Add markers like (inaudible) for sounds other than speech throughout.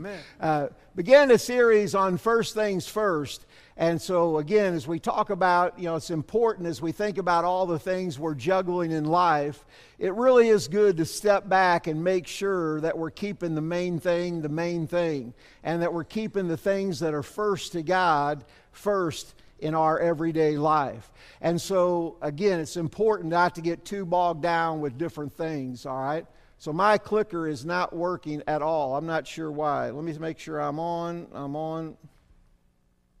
Amen. Uh, began a series on first things first. And so, again, as we talk about, you know, it's important as we think about all the things we're juggling in life, it really is good to step back and make sure that we're keeping the main thing the main thing, and that we're keeping the things that are first to God first in our everyday life. And so, again, it's important not to get too bogged down with different things, all right? So my clicker is not working at all. I'm not sure why. Let me make sure I'm on. I'm on.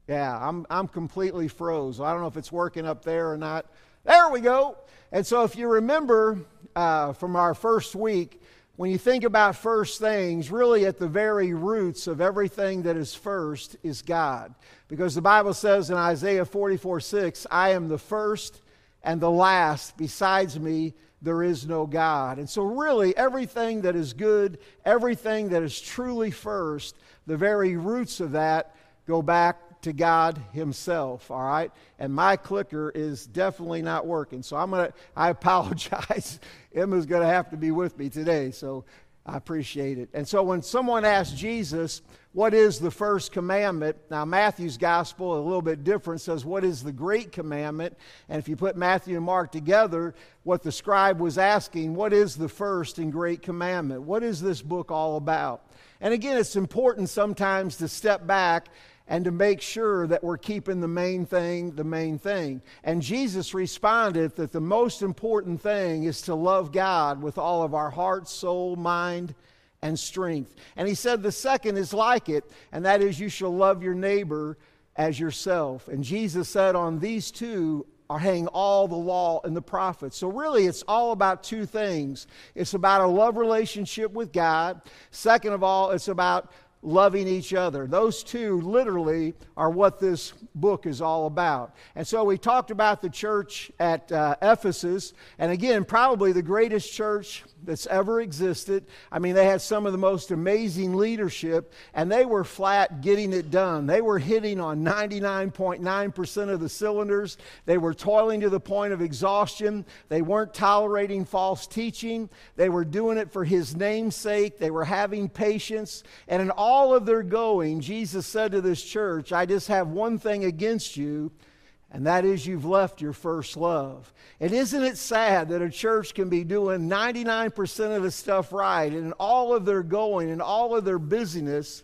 Yeah, I'm, I'm completely froze. I don't know if it's working up there or not. There we go. And so if you remember uh, from our first week, when you think about first things, really at the very roots of everything that is first is God. Because the Bible says in Isaiah 44 6, I am the first and the last. Besides me, there is no God. And so, really, everything that is good, everything that is truly first, the very roots of that go back to God Himself, all right? And my clicker is definitely not working. So, I'm going to, I apologize. (laughs) Emma's going to have to be with me today. So, I appreciate it. And so, when someone asks Jesus, what is the first commandment? Now, Matthew's gospel, a little bit different, says, What is the great commandment? And if you put Matthew and Mark together, what the scribe was asking, What is the first and great commandment? What is this book all about? And again, it's important sometimes to step back and to make sure that we're keeping the main thing the main thing. And Jesus responded that the most important thing is to love God with all of our heart, soul, mind, and strength. And he said the second is like it, and that is you shall love your neighbor as yourself. And Jesus said, on these two are hang all the law and the prophets. So, really, it's all about two things it's about a love relationship with God. Second of all, it's about loving each other. Those two literally are what this book is all about. And so we talked about the church at uh, Ephesus, and again, probably the greatest church that's ever existed. I mean, they had some of the most amazing leadership, and they were flat getting it done. They were hitting on 99.9% of the cylinders. They were toiling to the point of exhaustion. They weren't tolerating false teaching. They were doing it for His name's sake. They were having patience. And in all of their going, Jesus said to this church, I just have one thing against you and that is you've left your first love. And isn't it sad that a church can be doing 99% of the stuff right, and all of their going and all of their busyness,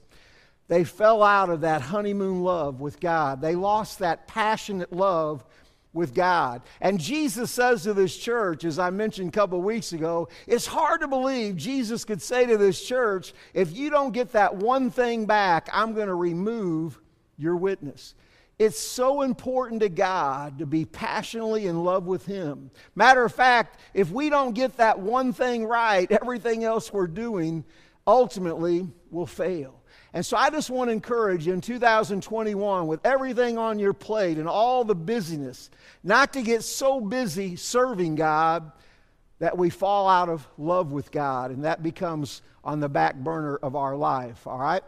they fell out of that honeymoon love with God. They lost that passionate love with God. And Jesus says to this church, as I mentioned a couple weeks ago, it's hard to believe Jesus could say to this church, if you don't get that one thing back, I'm going to remove your witness. It's so important to God to be passionately in love with Him. Matter of fact, if we don't get that one thing right, everything else we're doing ultimately will fail. And so I just want to encourage you in 2021, with everything on your plate and all the busyness, not to get so busy serving God that we fall out of love with God and that becomes on the back burner of our life, all right?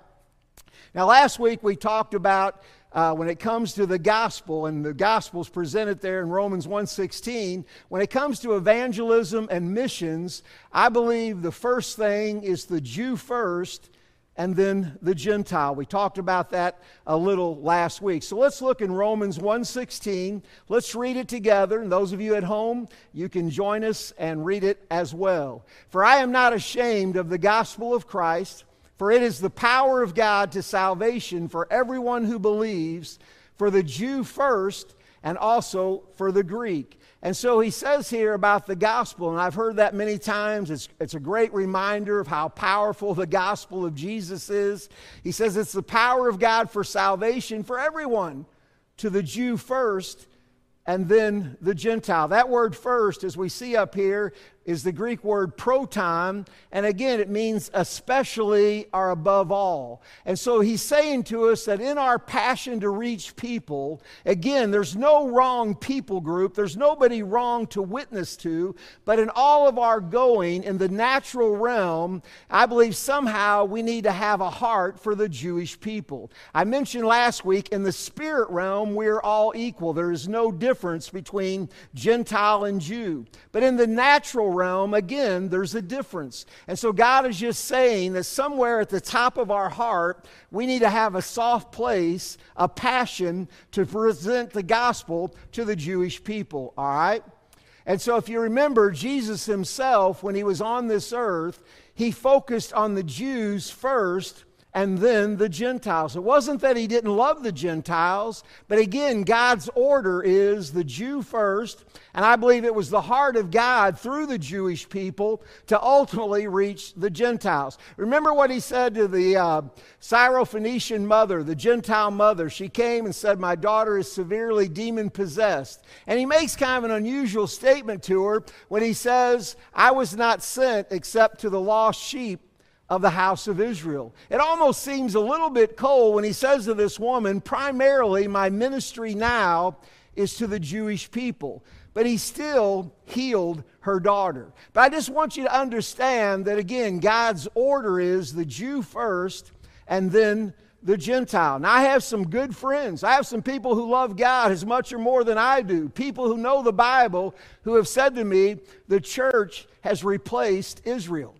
Now, last week we talked about uh, when it comes to the gospel, and the gospel's presented there in Romans 1.16, when it comes to evangelism and missions, I believe the first thing is the Jew first and then the Gentile. We talked about that a little last week. So let's look in Romans 1:16. Let's read it together. And those of you at home, you can join us and read it as well. For I am not ashamed of the gospel of Christ, for it is the power of God to salvation for everyone who believes, for the Jew first, and also for the Greek. And so he says here about the gospel, and I've heard that many times. It's, it's a great reminder of how powerful the gospel of Jesus is. He says it's the power of God for salvation for everyone, to the Jew first, and then the Gentile. That word first, as we see up here, is the Greek word proton, and again, it means especially or above all. And so he's saying to us that in our passion to reach people, again, there's no wrong people group, there's nobody wrong to witness to, but in all of our going in the natural realm, I believe somehow we need to have a heart for the Jewish people. I mentioned last week in the spirit realm, we're all equal. There is no difference between Gentile and Jew. But in the natural realm, again, there's a difference. And so God is just saying that somewhere at the top of our heart, we need to have a soft place, a passion to present the gospel to the Jewish people, all right? And so if you remember, Jesus himself, when he was on this earth, he focused on the Jews first and then the Gentiles. It wasn't that he didn't love the Gentiles, but again, God's order is the Jew first, and I believe it was the heart of God through the Jewish people to ultimately reach the Gentiles. Remember what he said to the uh, Syrophoenician mother, the Gentile mother. She came and said, My daughter is severely demon possessed. And he makes kind of an unusual statement to her when he says, I was not sent except to the lost sheep of the house of Israel. It almost seems a little bit cold when he says to this woman, primarily, my ministry now is to the Jewish people. But he still healed her daughter. But I just want you to understand that, again, God's order is the Jew first and then the Gentile. Now, I have some good friends. I have some people who love God as much or more than I do. People who know the Bible who have said to me, the church has replaced Israel.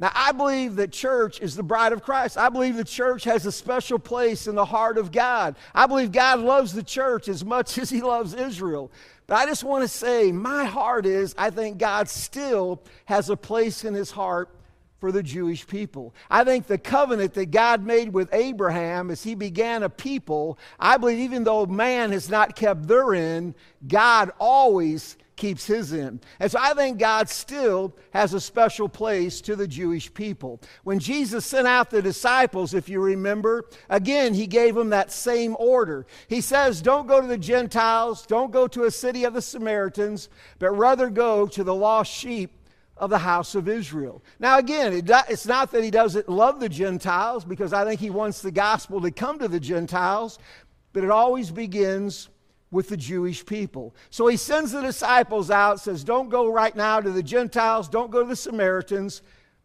Now, I believe that church is the bride of Christ. I believe the church has a special place in the heart of God. I believe God loves the church as much (laughs) as he loves Israel. But I just want to say, my heart is, I think God still has a place in his heart for the Jewish people. I think the covenant that God made with Abraham as he began a people, I believe even though man has not kept their end, God always keeps his end. And so I think God still has a special place to the Jewish people. When Jesus sent out the disciples, if you remember, again, he gave them that same order. He says, Don't go to the Gentiles, don't go to a city of the Samaritans, but rather go to the lost sheep of the house of Israel. Now, again, it's not that he doesn't love the Gentiles, because I think he wants the gospel to come to the Gentiles, but it always begins with the Jewish people. So he sends the disciples out, says, Don't go right now to the Gentiles, don't go to the Samaritans,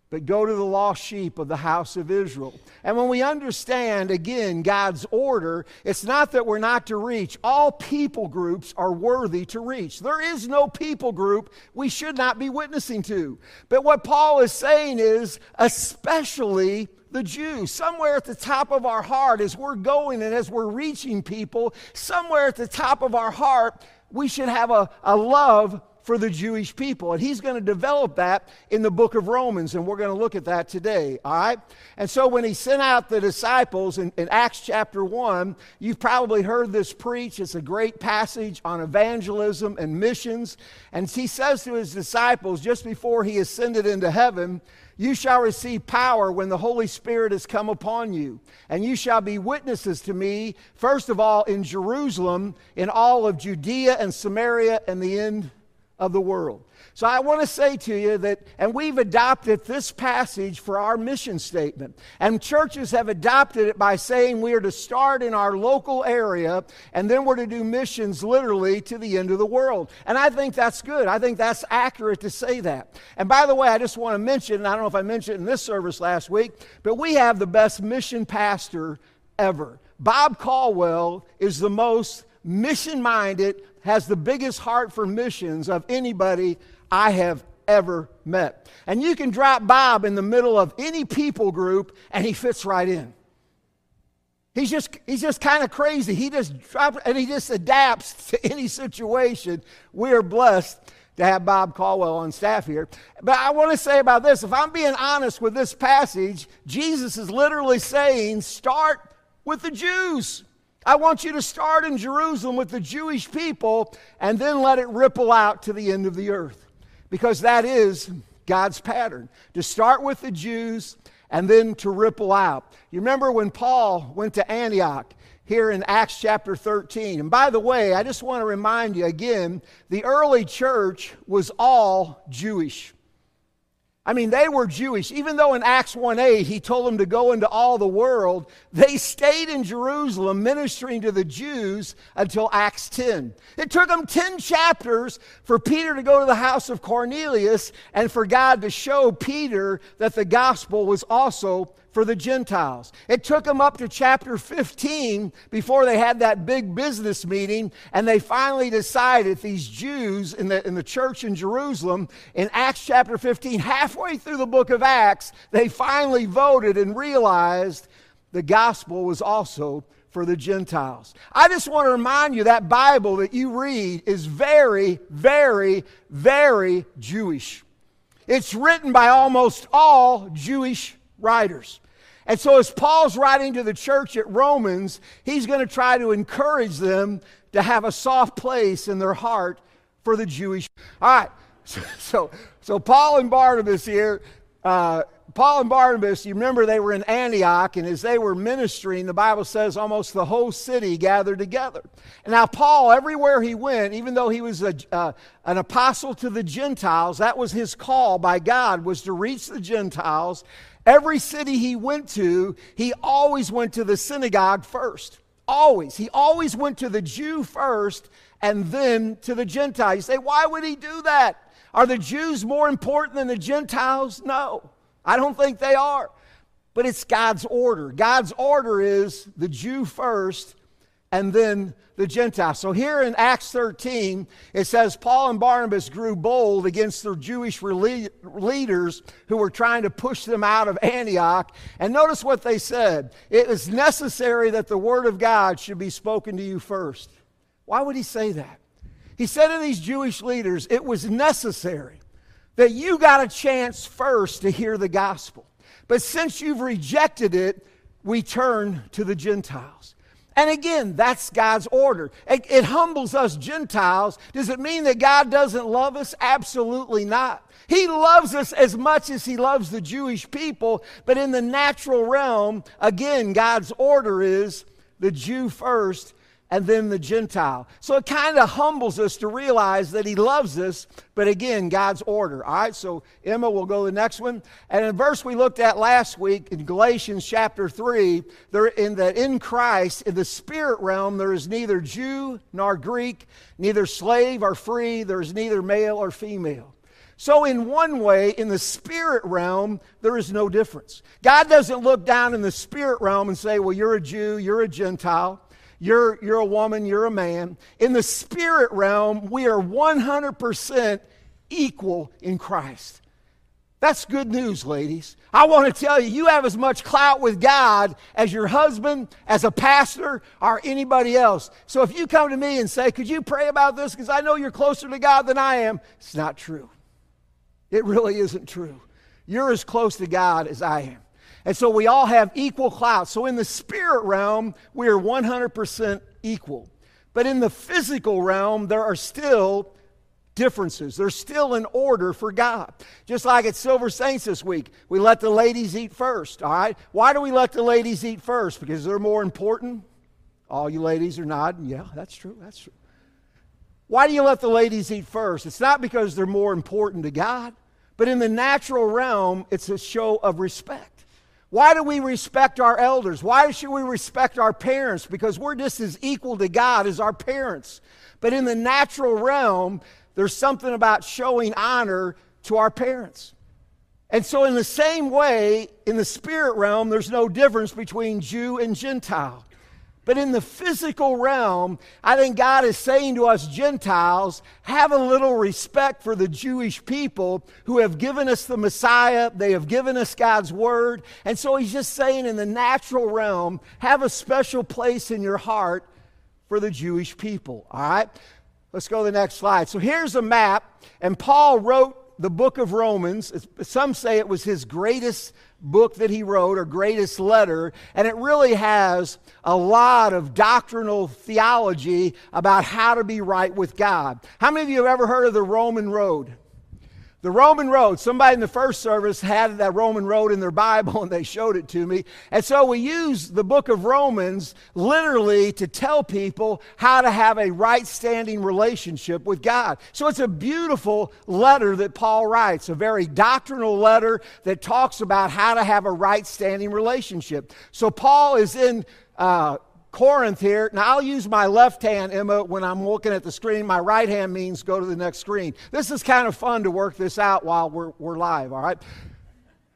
but go to the lost sheep of the house of Israel. And when we understand, again, God's order, it's not that we're not to reach. All people groups are worthy to reach. There is no people group we should not be witnessing to. But what Paul is saying is, especially the Jews. Somewhere at the top of our heart, as we're going and as we're reaching people, somewhere at the top of our heart, we should have a, a love for the Jewish people. And he's going to develop that in the book of Romans, and we're going to look at that today, all right? And so when he sent out the disciples in, in Acts chapter 1, you've probably heard this preach. It's a great passage on evangelism and missions. And he says to his disciples just before he ascended into heaven, you shall receive power when the Holy Spirit has come upon you, and you shall be witnesses to me, first of all in Jerusalem, in all of Judea and Samaria, and the end of the world. So I want to say to you that, and we've adopted this passage for our mission statement. And churches have adopted it by saying we are to start in our local area and then we're to do missions literally to the end of the world. And I think that's good. I think that's accurate to say that. And by the way, I just want to mention, and I don't know if I mentioned in this service last week, but we have the best mission pastor ever. Bob Caldwell is the most mission minded, has the biggest heart for missions of anybody I have ever met. And you can drop Bob in the middle of any people group and he fits right in. He's just, he's just kind of crazy. He just drops and he just adapts (laughs) to any situation. We are blessed to have Bob Caldwell on staff here. But I want to say about this if I'm being honest with this passage, Jesus is literally saying, start with the Jews. I want you to start in Jerusalem with the Jewish people and then let it ripple out to the end of the earth because that is God's pattern to start with the Jews and then to ripple out. You remember when Paul went to Antioch here in Acts chapter 13. And by the way, I just want to remind you again the early church was all Jewish. I mean, they were Jewish. Even though in Acts 1 8 he told them to go into all the world, they stayed in Jerusalem ministering to the Jews until Acts 10. It took them 10 chapters for Peter to go to the house of Cornelius and for God to show Peter that the gospel was also for the Gentiles. It took them up to chapter 15 before they had that big business meeting, and they finally decided, these Jews in the, in the church in Jerusalem, in Acts chapter 15, halfway through the book of Acts, they finally voted and realized the gospel was also for the Gentiles. I just want to remind you that Bible that you read is very, very, very Jewish. It's written by almost all Jewish writers. And so, as Paul's writing to the church at Romans, he's going to try to encourage them to have a soft place in their heart for the Jewish. All right, (laughs) so, so, so Paul and Barnabas here. Uh, Paul and Barnabas, you remember they were in Antioch, and as they were ministering, the Bible says almost the whole city gathered together. And now, Paul, everywhere he went, even though he was a, uh, an apostle to the Gentiles, that was his call by God, was to reach the Gentiles Every city he went to, he always went to the synagogue first. Always. He always went to the Jew first and then to the Gentile. You say, why would he do that? Are the Jews more important than the Gentiles? No, I don't think they are. But it's God's order. God's order is the Jew first and then the Gentiles. So here in Acts 13, it says Paul and Barnabas grew bold against their Jewish leaders who were trying to push them out of Antioch. And notice what they said it is necessary that the word of God should be spoken to you first. Why would he say that? He said to these Jewish leaders, it was necessary that you got a chance first to hear the gospel. But since you've rejected it, we turn to the Gentiles. And again, that's God's order. It, it, humbles us Gentiles. Does it mean that God doesn't love us? Absolutely not. He loves us as much as He loves the Jewish people, but in the natural realm, again, God's order is the Jew first and then the Gentile. So it kind of humbles us to realize that He loves us, but again, God's order. All right, so Emma will go to the next one. And in the verse we looked at last week in Galatians chapter 3, there in that in Christ, in the spirit realm, there is neither Jew nor Greek, neither slave or free, there is neither male or female. So, in one way, in the spirit realm, there is no difference. God doesn't look down in the spirit realm and say, Well, you're a Jew, you're a Gentile. You're, you're a woman, you're a man. In the spirit realm, we are 100% equal in Christ. That's good news, ladies. I want to tell you, you have as much clout with God as your husband, as a pastor, or anybody else. So if you come to me and say, Could you pray about this? Because I know you're closer to God than I am, it's not true. It really isn't true. You're as close to God as I am. And so we all have equal clout. So in the spirit realm, we are 100% equal. But in the physical realm, there are still differences. There's still an order for God. Just like at Silver Saints this week, we let the ladies eat first, all right? Why do we let the ladies eat first? Because they're more important? All you ladies are nodding. Yeah, that's true. That's true. Why do you let the ladies eat first? It's not because they're more important to God, but in the natural realm, it's a show of respect. Why do we respect our elders? Why should we respect our parents? Because we're just as equal to God as our parents. But in the natural realm, there's something about showing honor to our parents. And so, in the same way, in the spirit realm, there's no difference between Jew and Gentile. But in the physical realm, I think God is saying to us Gentiles, have a little respect for the Jewish people who have given us the Messiah. They have given us God's word. And so he's just saying in the natural realm, have a special place in your heart for the Jewish people. All right? Let's go to the next slide. So here's a map, and Paul wrote the book of Romans. Some say it was his greatest book that he wrote or greatest letter, and it really has a lot of doctrinal theology about how to be right with God. How many of you have ever heard of the Roman road? The Roman road, somebody in the first service had that Roman road in their Bible and they showed it to me. And so we use the book of Romans literally to tell people how to have a right standing relationship with God. So it's a beautiful letter that Paul writes, a very doctrinal letter that talks about how to have a right standing relationship. So Paul is in. Uh, Corinth here. Now, I'll use my left hand, Emma, when I'm looking at the screen. My right hand means go to the next screen. This is kind of fun to work this out while we're, we're live, all right?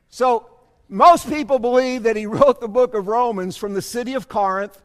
So, Most people believe that he (laughs) wrote the book of Romans from the city of Corinth,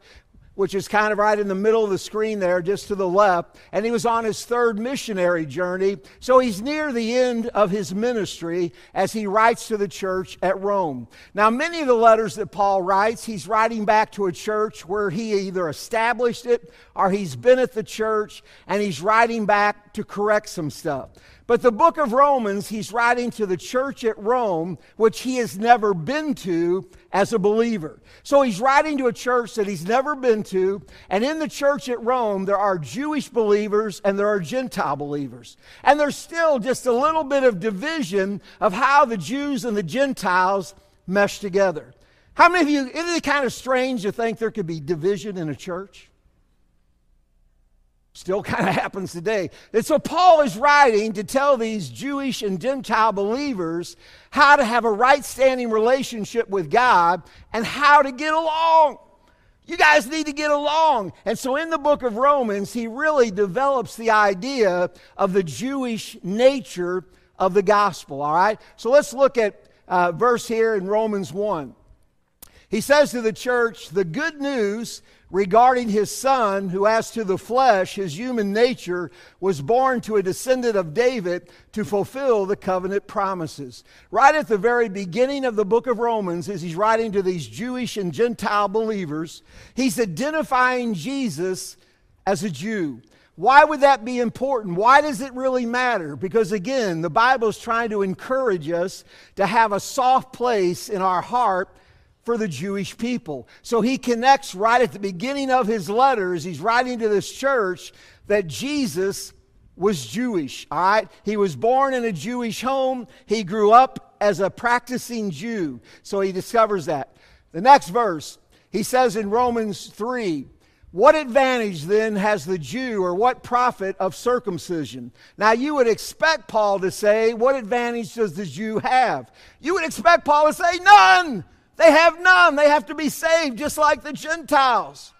which is kind of right in the middle of the screen there, just to the left. And he was on his third missionary journey. So he's near the end of his ministry as he writes to the church at Rome. Now, many of the letters that Paul writes, he's writing back to a church where he either established it or he's been at the church and he's writing back to correct some stuff. But the book of Romans, he's writing to the church at Rome, which he has never been to as a believer. So he's writing to a church that he's never been to. And in the church at Rome, there are Jewish believers and there are Gentile believers. And there's still just a little bit of division of how the Jews and the Gentiles mesh together. How many of you, isn't it kind of strange to think there could be division in a church? Still kind of (laughs) happens today. And so Paul is writing to tell these Jewish and Gentile believers how to have a right standing relationship with God and how to get along. You guys need to get along. And so in the book of Romans, he really develops the idea of the Jewish nature of the gospel, all right? So let's look at uh, verse here in Romans 1. He says to the church, The good news regarding his son, who as to the flesh, his human nature, was born to a descendant of David to fulfill the covenant promises. Right at the very beginning of the book of Romans, as he's writing to these Jewish and Gentile believers, he's identifying Jesus as a Jew. Why would that be important? Why does it really matter? Because again, the Bible is trying to encourage us to have a soft place in our heart for the Jewish people. So he connects right at the beginning of his letters, he's writing to this church that Jesus was Jewish, all right? He was born in a Jewish home. He grew up as a practicing Jew. So he discovers that. The next verse, he says in Romans 3, what advantage then has the Jew or what profit of circumcision? Now, you would expect Paul to say, What advantage does the Jew have? You would expect Paul to say, None. They have none. They have to be saved just like the Gentiles.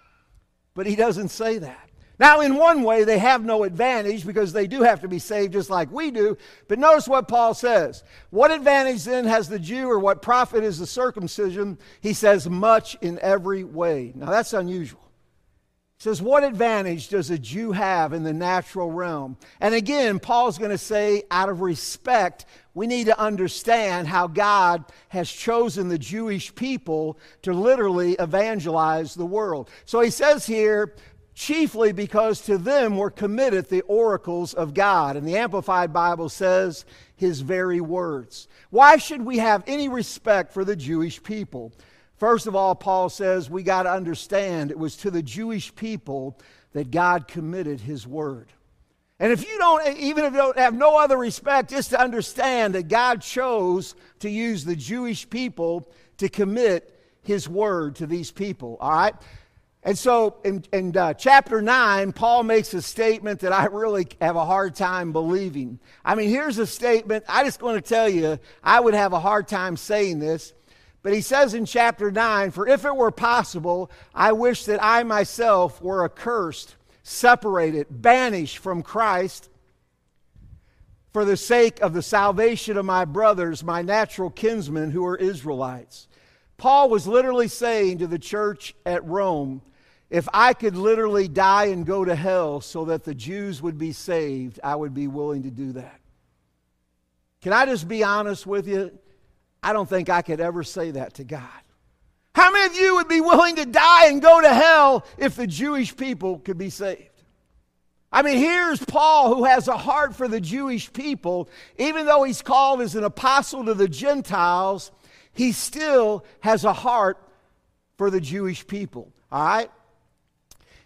But he doesn't say that. Now, in one way, they have no advantage because they do have to be saved just like we do. But notice what Paul says. What advantage then has the Jew or what profit is the circumcision? He says, much in every way. Now, that's unusual. Says, What advantage does a Jew have in the natural realm? And again, Paul's going to say, out of respect, we need to understand how God has chosen the Jewish people to literally evangelize the world. So he says here, chiefly because to them were committed the oracles of God. And the Amplified Bible says, his very words. Why should we have any respect for the Jewish people? First of all, Paul says we got to understand it was to the Jewish people that God committed his word. And if you don't, even if you don't have no other respect, just to understand that God chose to use the Jewish people to commit his word to these people, all right? And so in, in uh, chapter 9, Paul makes a statement that I really have a hard time believing. I mean, here's a statement. I just want to tell you, I would have a hard time saying this. But he says in chapter 9, For if it were possible, I wish that I myself were accursed, separated, banished from Christ for the sake of the salvation of my brothers, my natural kinsmen who are Israelites. Paul was literally saying to the church at Rome, if I could literally die and go to hell so that the Jews would be saved, I would be willing to do that. Can I just be honest with you? I don't think I could ever say that to God. How many of you would be willing to die and go to hell if the Jewish people could be saved? I mean, here's Paul who has a heart for the Jewish people. Even though he's called as an apostle to the Gentiles, he still has a heart for the Jewish people. All right?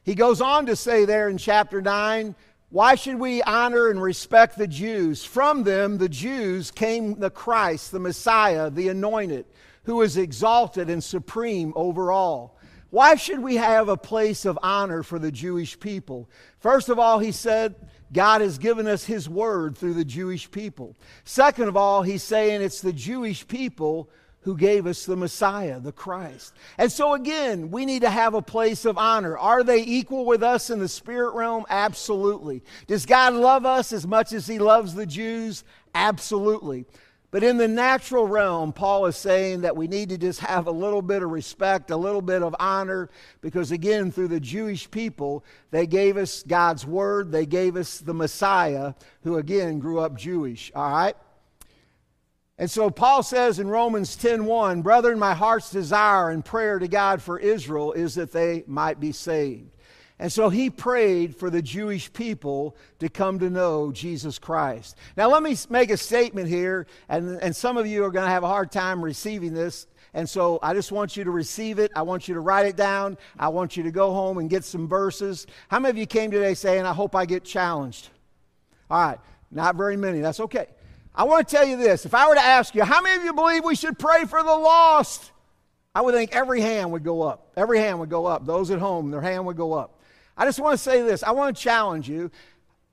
He goes on to say there in chapter 9 why should we honor and respect the Jews? From them, the Jews, came the Christ, the Messiah, the anointed, who is exalted and supreme over all. Why should we have a place of honor for the Jewish people? First of all, he said, God has given us his word through the Jewish people. Second of all, he's saying it's the Jewish people who gave us the Messiah, the Christ. And so, again, we need to have a place of honor. Are they equal with us in the spirit realm? Absolutely. Does God love us as much as He loves the Jews? Absolutely. But in the natural realm, Paul is saying that we need to just have a little bit of respect, a little bit of honor, because again, through the Jewish people, they gave us God's word, they gave us the Messiah, who again grew up Jewish. All right? And so Paul says in Romans 10:1, "Brethren, my heart's desire and prayer to God for Israel is that they might be saved." And so he prayed for the Jewish people to come to know Jesus Christ. Now, let me make a statement here, and, and some of you are going to have a hard time receiving this. And so I just want you to receive it. I want you to write it down. I want you to go home and get some verses. How many of you came today saying, I hope I get challenged? All right, not very many. That's okay. I want to tell you this. If I were to ask you, how many of you believe we should pray for the lost? I would think every hand would go up. Every hand would go up. Those at home, their hand would go up. I just want to say this. I want to challenge you.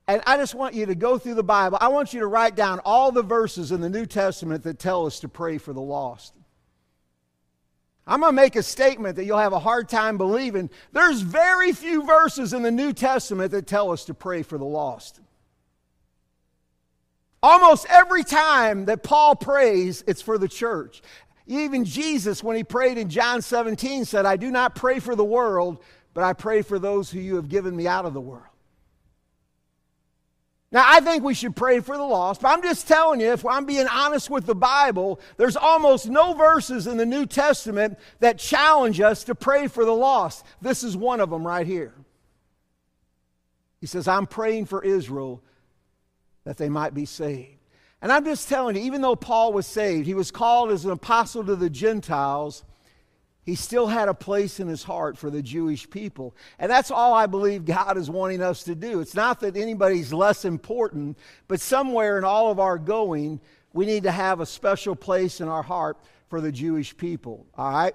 And I just want you to go through the Bible. I want you to write down all the verses in the New Testament that tell us to pray for the lost. I'm going to make a statement that you'll have a hard time believing. There's very few verses in the New Testament that tell us to pray for the lost. Almost every time that Paul prays, it's for the church. Even Jesus, when he prayed in John 17, said, I do not pray for the world, but I pray for those who you have given me out of the world. Now, I think we should pray for the lost, but I'm just telling you, if I'm being honest with the Bible, there's almost no verses in the New Testament that challenge us to pray for the lost. This is one of them right here. He says, I'm praying for Israel that they might be saved. And I'm just telling you, even though Paul was saved, he was called as an apostle to the Gentiles he still had a place in his heart for the Jewish people. And that's all I believe God is wanting us to do. It's not that anybody's less important, but somewhere in all of our going, we need to have a special place in our heart for the Jewish people. All right?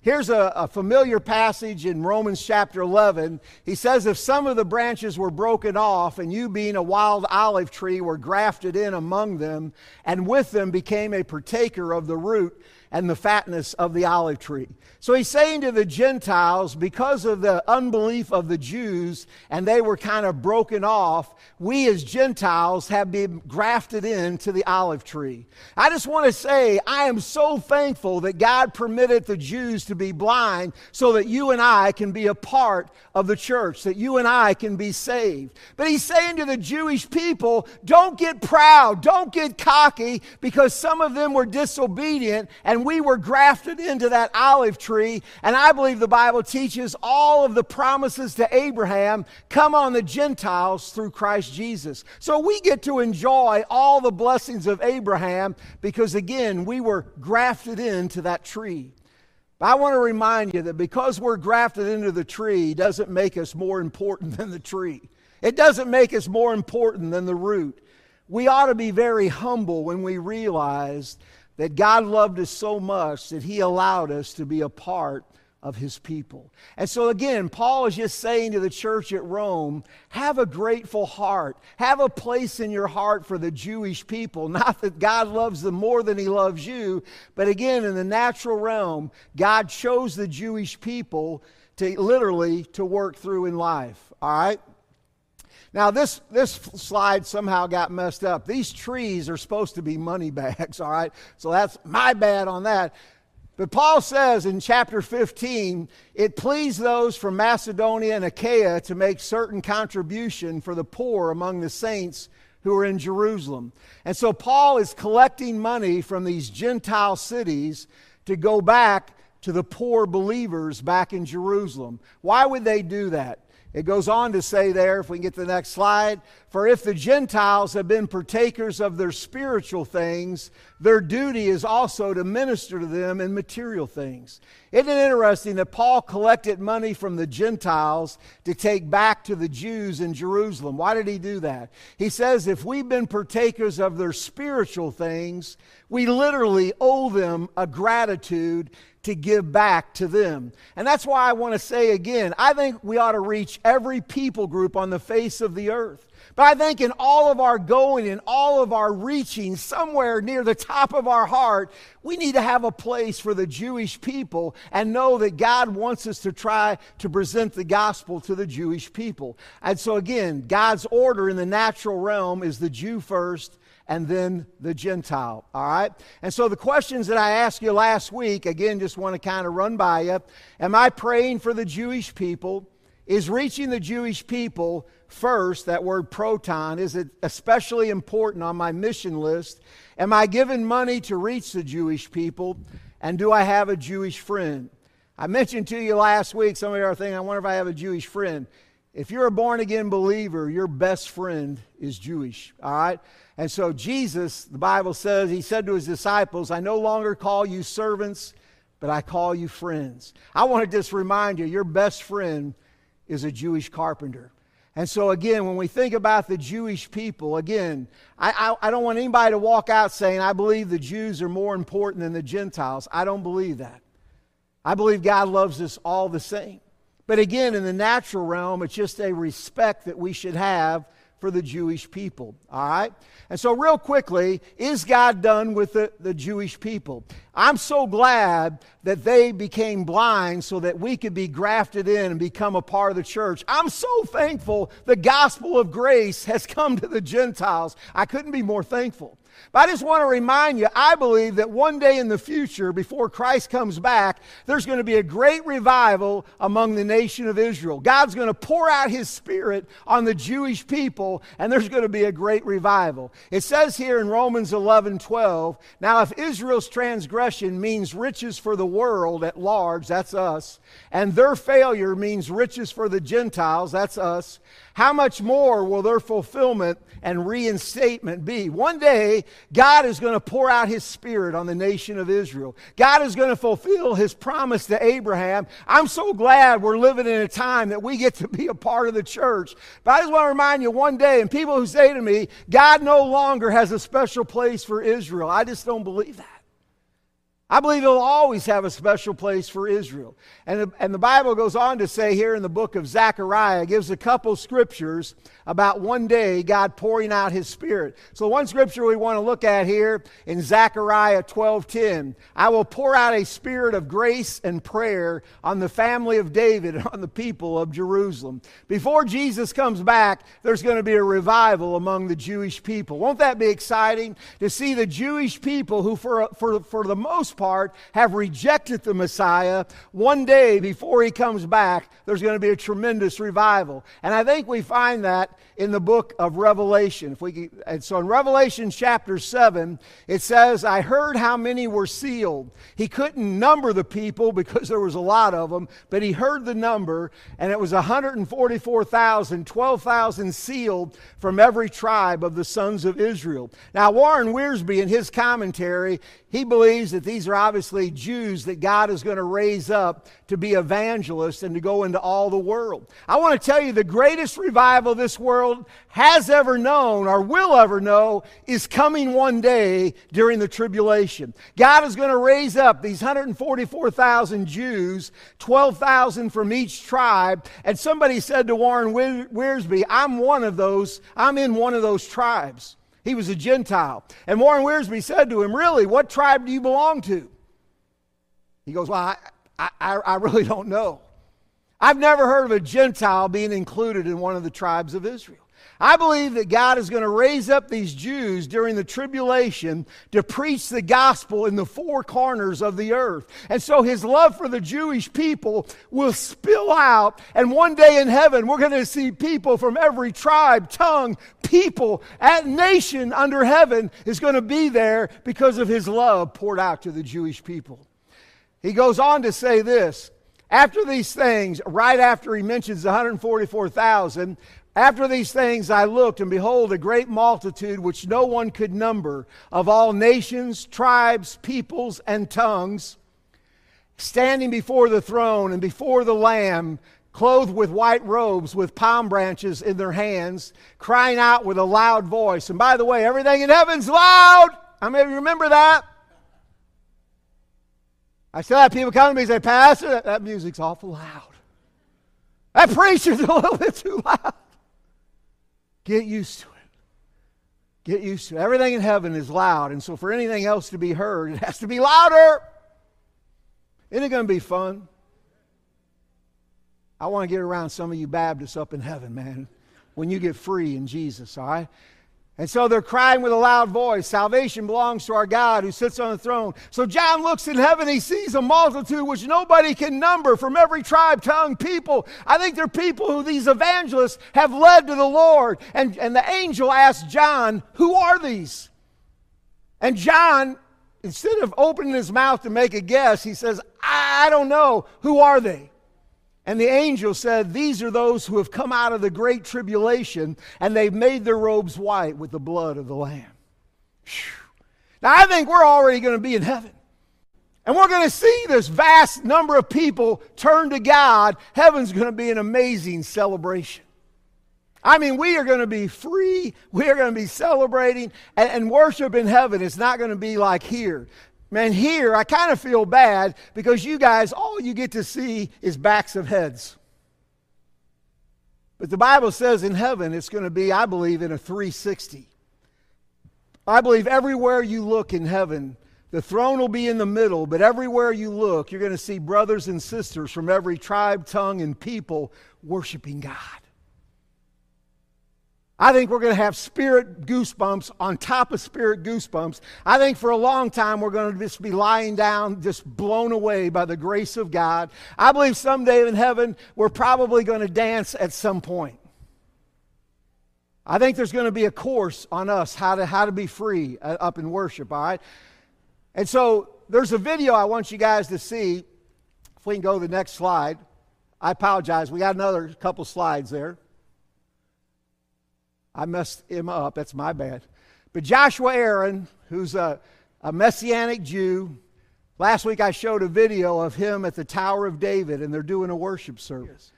Here's a, a, familiar passage in Romans chapter 11. He says, If some of the branches were broken off, and you being a wild olive tree were grafted in among them, and with them became a partaker of the root, and the fatness of the olive tree. So he's saying to the Gentiles, because of the unbelief of the Jews, and they were kind of broken off, we as Gentiles have been grafted into the olive tree. I just want to say, I am so thankful that God permitted the Jews to be blind so that you and I can be a part of the church, that you and I can be saved. But he's saying to the Jewish people, don't get proud, don't get cocky, because some of them were disobedient and we were grafted into that olive tree. And I believe the Bible teaches all of the promises to Abraham come on the Gentiles through Christ Jesus. So we get to enjoy all the blessings of Abraham because, again, we were grafted into that tree. But I want to remind you that because we're grafted into the tree doesn't make us more important than the tree. It doesn't make us more important than the root. We ought to be very humble when we realize that God loved us so much that he allowed us to be a part of his people. And so, again, Paul is just saying to the church at Rome have a grateful heart, have a place in your heart for the Jewish people. (laughs) Not that God loves them more than he loves you, but again, in the natural realm, God chose the Jewish people to literally to work through in life. All right? Now, this, this slide somehow got messed up. These trees are supposed to be money bags, (laughs) all right? So that's my bad on that. But Paul says in chapter 15, it pleased those from Macedonia and Achaia to make certain contribution for the poor among the saints who are in Jerusalem. And so Paul is collecting money from these Gentile cities to go back to the poor believers back in Jerusalem. Why would they do that? It goes on to say there, if we can get to the next slide, for if the Gentiles have been partakers of their spiritual things, their duty is also to minister to them in material things. Isn't it interesting that Paul collected money from the Gentiles to take back to the Jews in Jerusalem? Why did he do that? He says, if we've been partakers of their spiritual things, we literally owe them a gratitude to give back to them. And that's why I want to say again, I think we ought to reach every people group on the face of the earth. But I think in all of our going and all of our reaching, somewhere near the top of our heart, we need to have a place for the Jewish people and know that God wants us to try to present the gospel to the Jewish people. And so, again, God's order in the natural realm is the Jew first and then the Gentile. All right? And so the questions that I asked you last week, again, just want to kind of run by you. Am I praying for the Jewish people? Is reaching the Jewish people first, that word proton, is especially important on my mission list? Am I giving money to reach the Jewish people? And do I have a Jewish friend? I mentioned to you last week, some of you are thinking, I wonder if I have a Jewish friend. If you're a born again believer, your best friend is Jewish, all right? And so Jesus, the Bible says, he said to his disciples, I no longer call you servants, but I call you friends. I want to just remind you, your best friend is a Jewish carpenter. And so, again, when we think about the Jewish people, again, I, I, I, don't want anybody to walk out saying, I believe the Jews are more important than the Gentiles. I don't believe that. I believe God loves us all the same. But again, in the natural realm, it's just a respect that we should have for the Jewish people. All right? And so, real quickly, is God done with the, the Jewish people? I'm so glad that they became blind so that we could be grafted in and become a part of the church. I'm so thankful the gospel of grace has come to the Gentiles. I couldn't be more thankful. But I just want to remind you, I believe that one day in the future, before Christ comes back, there's going to be a great revival among the nation of Israel. God's going to pour out his spirit on the Jewish people, and there's going to be a great revival. It says here in Romans 11 12, now if Israel's transgression means riches for the world at large, that's us, and their failure means riches for the Gentiles, that's us, how much more will their fulfillment and reinstatement be? One day, God is going to pour out his spirit on the nation of Israel. God is going to fulfill his promise to Abraham. I'm so glad we're living in a time that we get to be a part of the church. But I just want to remind you one day, and people who say to me, God no longer has a special place for Israel, I just don't believe that. I believe he'll always have a special place for Israel. And the, and the Bible goes on to say here in the book of Zechariah, gives a couple scriptures about one day God pouring out his spirit. So one scripture we want to look at here in Zechariah 12:10, I will pour out a spirit of grace and prayer on the family of David and on the people of Jerusalem. Before Jesus comes back, there's going to be a revival among the Jewish people. Won't that be exciting to see the Jewish people who for for for the most part, have rejected the Messiah, one day before he comes back, there's going to be a tremendous revival. And I think we find that in the book of Revelation. If we and so in Revelation chapter 7, it says, I heard how many were sealed. He couldn't number the people because there was a lot of them, but he heard the number, and it was 144,000, 12,000 sealed from every tribe of the sons of Israel. Now, Warren Wiersbe, in his commentary, he believes that these are obviously Jews that God is going to raise up to be evangelists and to go into all the world. I want to tell you the greatest revival this world has ever known or will ever know is coming one day during the tribulation. God is going to raise up these 144,000 Jews, 12,000 from each tribe. And somebody said to Warren Wiersbe, I'm one of those, I'm in one of those tribes. He was a Gentile. And Warren Wiersbe said to him, Really, what tribe do you belong to? He goes, Well, I, I, I really don't know. I've never heard of a Gentile being included in one of the tribes of Israel. I believe that God is going to raise up these Jews during the tribulation to preach the gospel in the four corners of the earth. And so his love for the Jewish people will spill out. And one day in heaven, we're going to see people from every tribe, tongue, people, and nation under heaven is going to be there because of his love poured out to the Jewish people. He goes on to say this. After these things, right after he mentions 144,000, after these things I looked, and behold, a great multitude which no one could number, of all nations, tribes, peoples, and tongues, standing before the throne and before the Lamb, clothed with white robes, with palm branches in their hands, crying out with a loud voice. And by the way, everything in heaven's loud. I mean, remember that? I still have people come to me and say, Pastor, that, that music's awful loud. That preacher's (laughs) a little bit too loud. Get used to it. Get used to it. Everything in heaven is loud, and so for anything else to be heard, it has to be louder. Isn't it going to be fun? I want to get around some of you Baptists up in heaven, man, when you get free in Jesus, all right? And so they're crying with a loud voice Salvation belongs to our God who sits on the throne. So John looks in heaven, he sees a multitude which nobody can number from every tribe, tongue, people. I think they're people who these evangelists have led to the Lord. And, and the angel asks John, Who are these? And John, instead of opening his mouth to make a guess, he says, I don't know. Who are they? And the angel said, These are those who have come out of the great tribulation, and they've made their robes white with the blood of the Lamb. Whew. Now, I think we're already going to be in heaven. And we're going to see this vast number of people turn to God. Heaven's going to be an amazing celebration. I mean, we are going to be free. We are going to be celebrating. And, and worship in heaven is not going to be like here. Man, here I kind of feel bad because you guys, all you get to see is backs of heads. But the Bible says in heaven it's going to be, I believe, in a 360. I believe everywhere you look in heaven, the throne will be in the middle, but everywhere you look, you're going to see brothers and sisters from every tribe, tongue, and people worshiping God. I think we're going to have spirit goosebumps on top of spirit goosebumps. I think for a long time we're going to just be lying down, just blown away by the grace of God. I believe someday in heaven we're probably going to dance at some point. I think there's going to be a course on us how to, how to be free uh, up in worship, all right? And so there's a video I want you guys to see. If we can go to the next slide. I apologize. We got another couple slides there. I messed him up. That's my bad. But Joshua Aaron, who's a, a Messianic Jew, last week I showed a video of him at the Tower of David, and they're doing a worship service.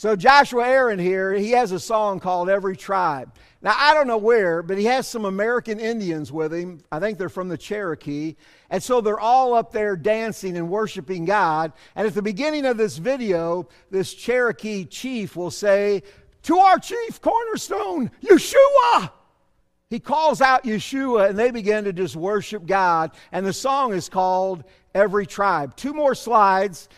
So Joshua Aaron here, he has a song called Every Tribe. Now, I don't know where, but he has some American Indians with him. I think they're from the Cherokee. And so they're all up there dancing and worshiping God. And at the beginning of this video, this Cherokee chief will say, to our chief cornerstone, Yeshua. He calls out Yeshua, and they begin to just worship God. And the song is called Every Tribe. Two more slides.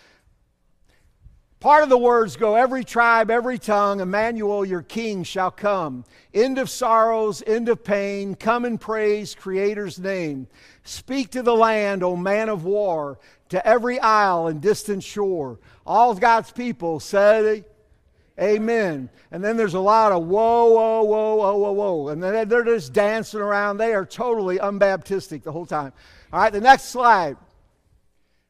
Part of the words go every tribe, every tongue, Emmanuel, your king, shall come. End of sorrows, end of pain, come and praise Creator's name. Speak to the land, O man of war, to every isle and distant shore. All God's people say, Amen. And then there's a lot of whoa, whoa, whoa, whoa, whoa, whoa. And then they're just dancing around. They are totally unbaptistic the whole time. All right, the next slide.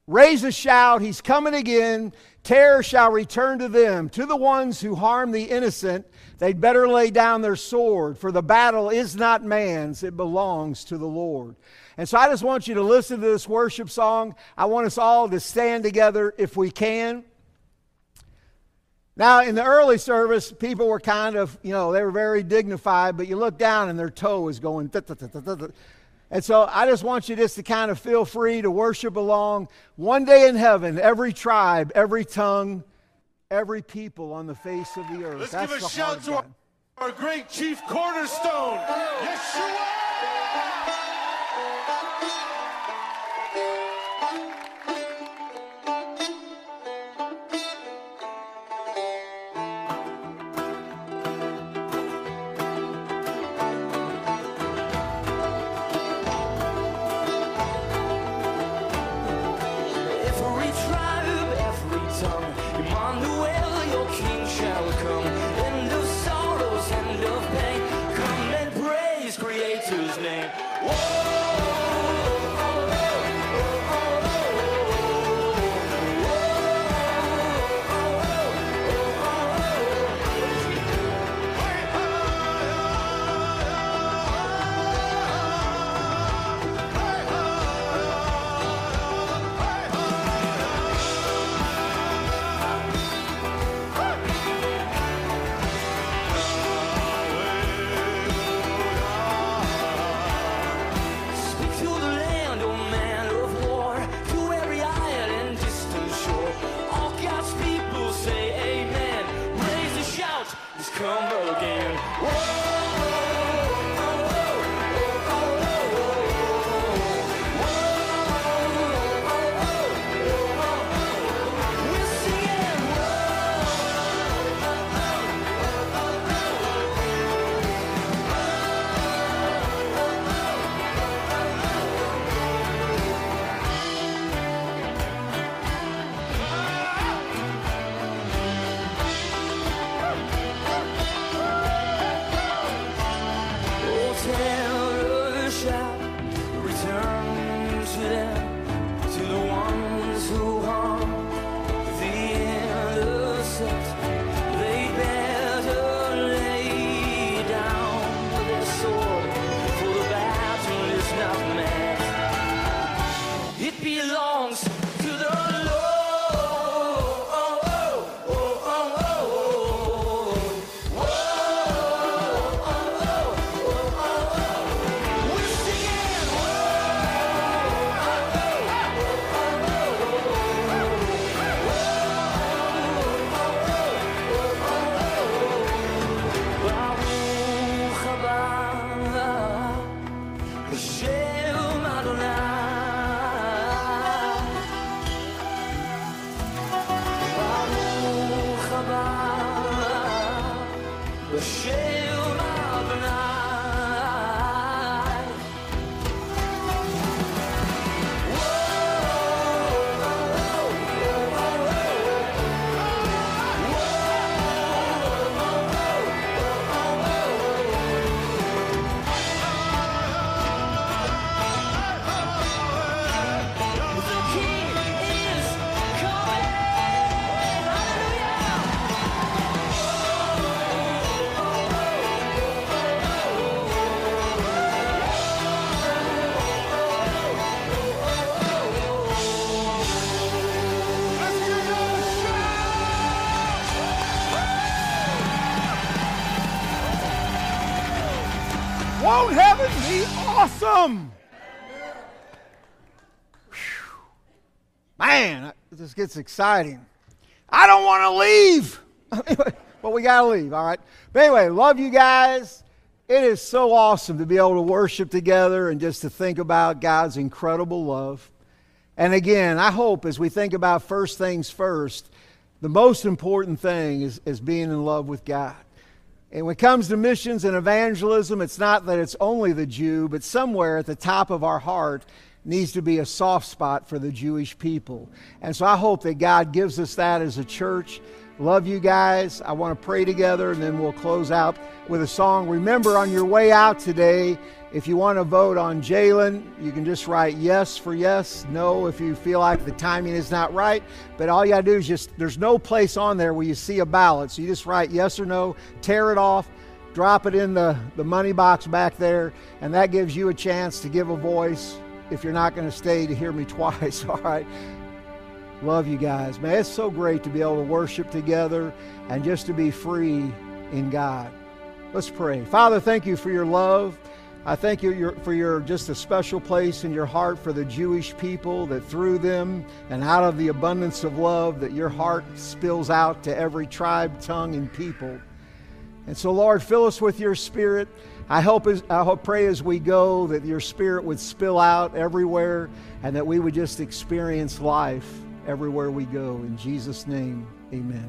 Raise a shout. He's coming again. Terror shall return to them. To the ones who harm the innocent, they'd better lay down their sword, for the battle is not man's, it belongs to the Lord. And so I just want you to listen to this worship song. I want us all to stand together if we can. Now, in the early service, people were kind of, you know, they were very dignified, but you look down and their toe is going. And so I just want you just to kind of feel free to worship along. One day in heaven, every tribe, every tongue, every people on the face of the earth. Let's That's give a shout to our, our great chief cornerstone, Yeshua. Gets exciting. I don't want to leave. (laughs) but we got to leave, all right? But anyway, love you guys. It is so awesome to be able to worship together and just to think about God's incredible love. And again, I hope as we think about first things first, the most important thing is, is being in love with God. And when it comes to missions and evangelism, it's not that it's only the Jew, but somewhere at the top of our heart needs to be a soft spot for the Jewish people. And so I hope that God gives us that as a church. Love you guys. I want to pray together and then we'll close out with a song. Remember, on your way out today, if you want to vote on Jalen, you can just write yes for yes, no if you feel like the timing is not right. But all you got to do is just, there's no place on there where you see a ballot. So you just write yes or no, tear it off, drop it in the, the money box back there, and that gives you a chance to give a voice if you're not going to stay to hear me (laughs) twice, all right? Love you guys. Man, it's so great to be able to worship together and just to be free in God. Let's pray. Father, thank you for your love. I thank you for your just a special place in your heart for the Jewish people that through them and out of the abundance of love that your heart spills out to every tribe, tongue, and people. And so, Lord, fill us with your spirit. I hope, as, I hope, pray as we go that your spirit would spill out everywhere and that we would just experience life everywhere we go. In Jesus' name, amen.